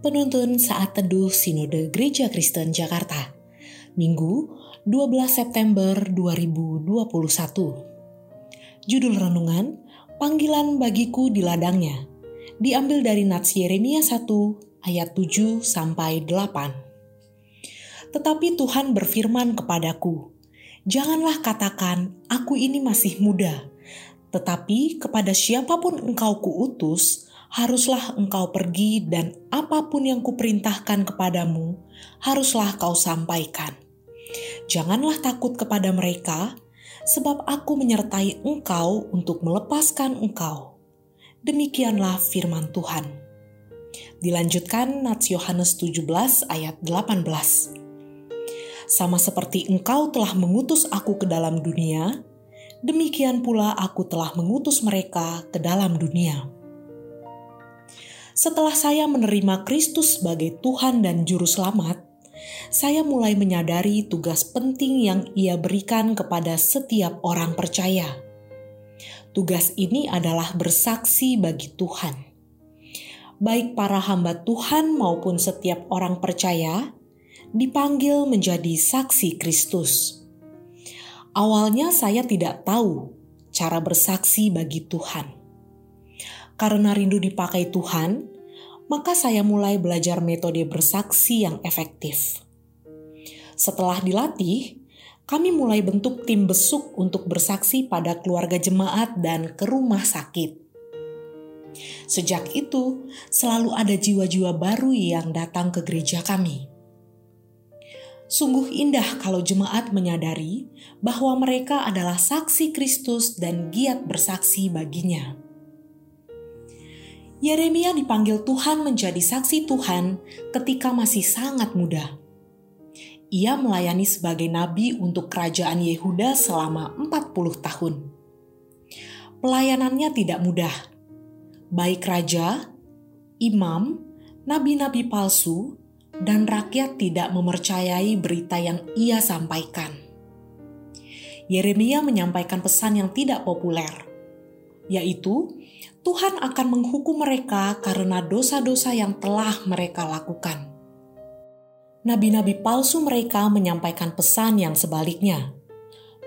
Penuntun Saat Teduh Sinode Gereja Kristen Jakarta. Minggu 12 September 2021 Judul Renungan Panggilan Bagiku di Ladangnya. Diambil dari Nats Yeremia 1 ayat 7 sampai 8 Tetapi Tuhan berfirman kepadaku Janganlah katakan aku ini masih muda tetapi kepada siapa pun engkau kuutus, haruslah engkau pergi dan apa pun yang kuperintahkan kepadamu, haruslah kau sampaikan. Janganlah takut kepada mereka, sebab aku menyertai engkau untuk melepaskan engkau. Demikianlah firman Tuhan. Dilanjutkan Nats Yohanes 17 ayat 18. Sama seperti engkau telah mengutus aku ke dalam dunia, demikian pula aku telah mengutus mereka ke dalam dunia setelah saya menerima Kristus sebagai Tuhan dan Juru Selamat, saya mulai menyadari tugas penting yang Ia berikan kepada setiap orang percaya. Tugas ini adalah bersaksi bagi Tuhan. Baik para hamba Tuhan maupun setiap orang percaya dipanggil menjadi saksi Kristus. Awalnya saya tidak tahu cara bersaksi bagi Tuhan karena rindu dipakai Tuhan, maka saya mulai belajar metode bersaksi yang efektif. Setelah dilatih, kami mulai bentuk tim besuk untuk bersaksi pada keluarga jemaat dan ke rumah sakit. Sejak itu, selalu ada jiwa-jiwa baru yang datang ke gereja kami. Sungguh indah kalau jemaat menyadari bahwa mereka adalah saksi Kristus dan giat bersaksi baginya. Yeremia dipanggil Tuhan menjadi saksi Tuhan ketika masih sangat muda. Ia melayani sebagai nabi untuk kerajaan Yehuda selama 40 tahun. Pelayanannya tidak mudah. Baik raja, imam, nabi-nabi palsu, dan rakyat tidak mempercayai berita yang ia sampaikan. Yeremia menyampaikan pesan yang tidak populer, yaitu Tuhan akan menghukum mereka karena dosa-dosa yang telah mereka lakukan. Nabi-nabi palsu mereka menyampaikan pesan yang sebaliknya,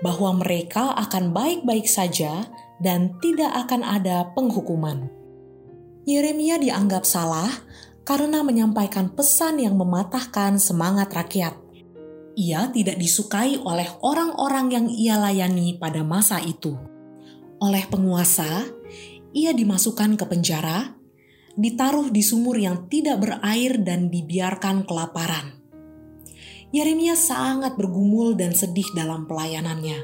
bahwa mereka akan baik-baik saja dan tidak akan ada penghukuman. Yeremia dianggap salah karena menyampaikan pesan yang mematahkan semangat rakyat. Ia tidak disukai oleh orang-orang yang ia layani pada masa itu. Oleh penguasa, ia dimasukkan ke penjara, ditaruh di sumur yang tidak berair dan dibiarkan kelaparan. Yeremia sangat bergumul dan sedih dalam pelayanannya.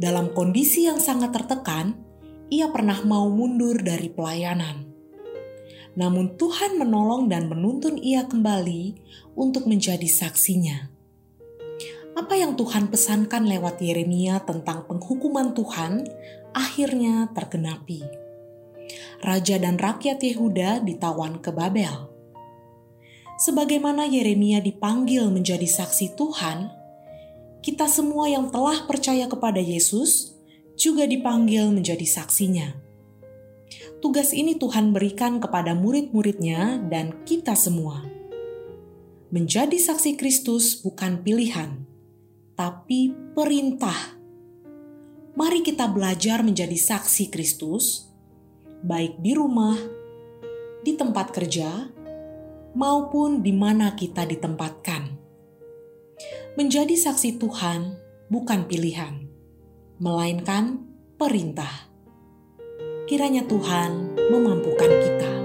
Dalam kondisi yang sangat tertekan, ia pernah mau mundur dari pelayanan. Namun Tuhan menolong dan menuntun ia kembali untuk menjadi saksinya. Apa yang Tuhan pesankan lewat Yeremia tentang penghukuman Tuhan akhirnya tergenapi. Raja dan rakyat Yehuda ditawan ke Babel. Sebagaimana Yeremia dipanggil menjadi saksi Tuhan, kita semua yang telah percaya kepada Yesus juga dipanggil menjadi saksinya. Tugas ini Tuhan berikan kepada murid-muridnya dan kita semua. Menjadi saksi Kristus bukan pilihan, tapi perintah mari kita belajar menjadi saksi Kristus, baik di rumah, di tempat kerja, maupun di mana kita ditempatkan. Menjadi saksi Tuhan bukan pilihan, melainkan perintah. Kiranya Tuhan memampukan kita.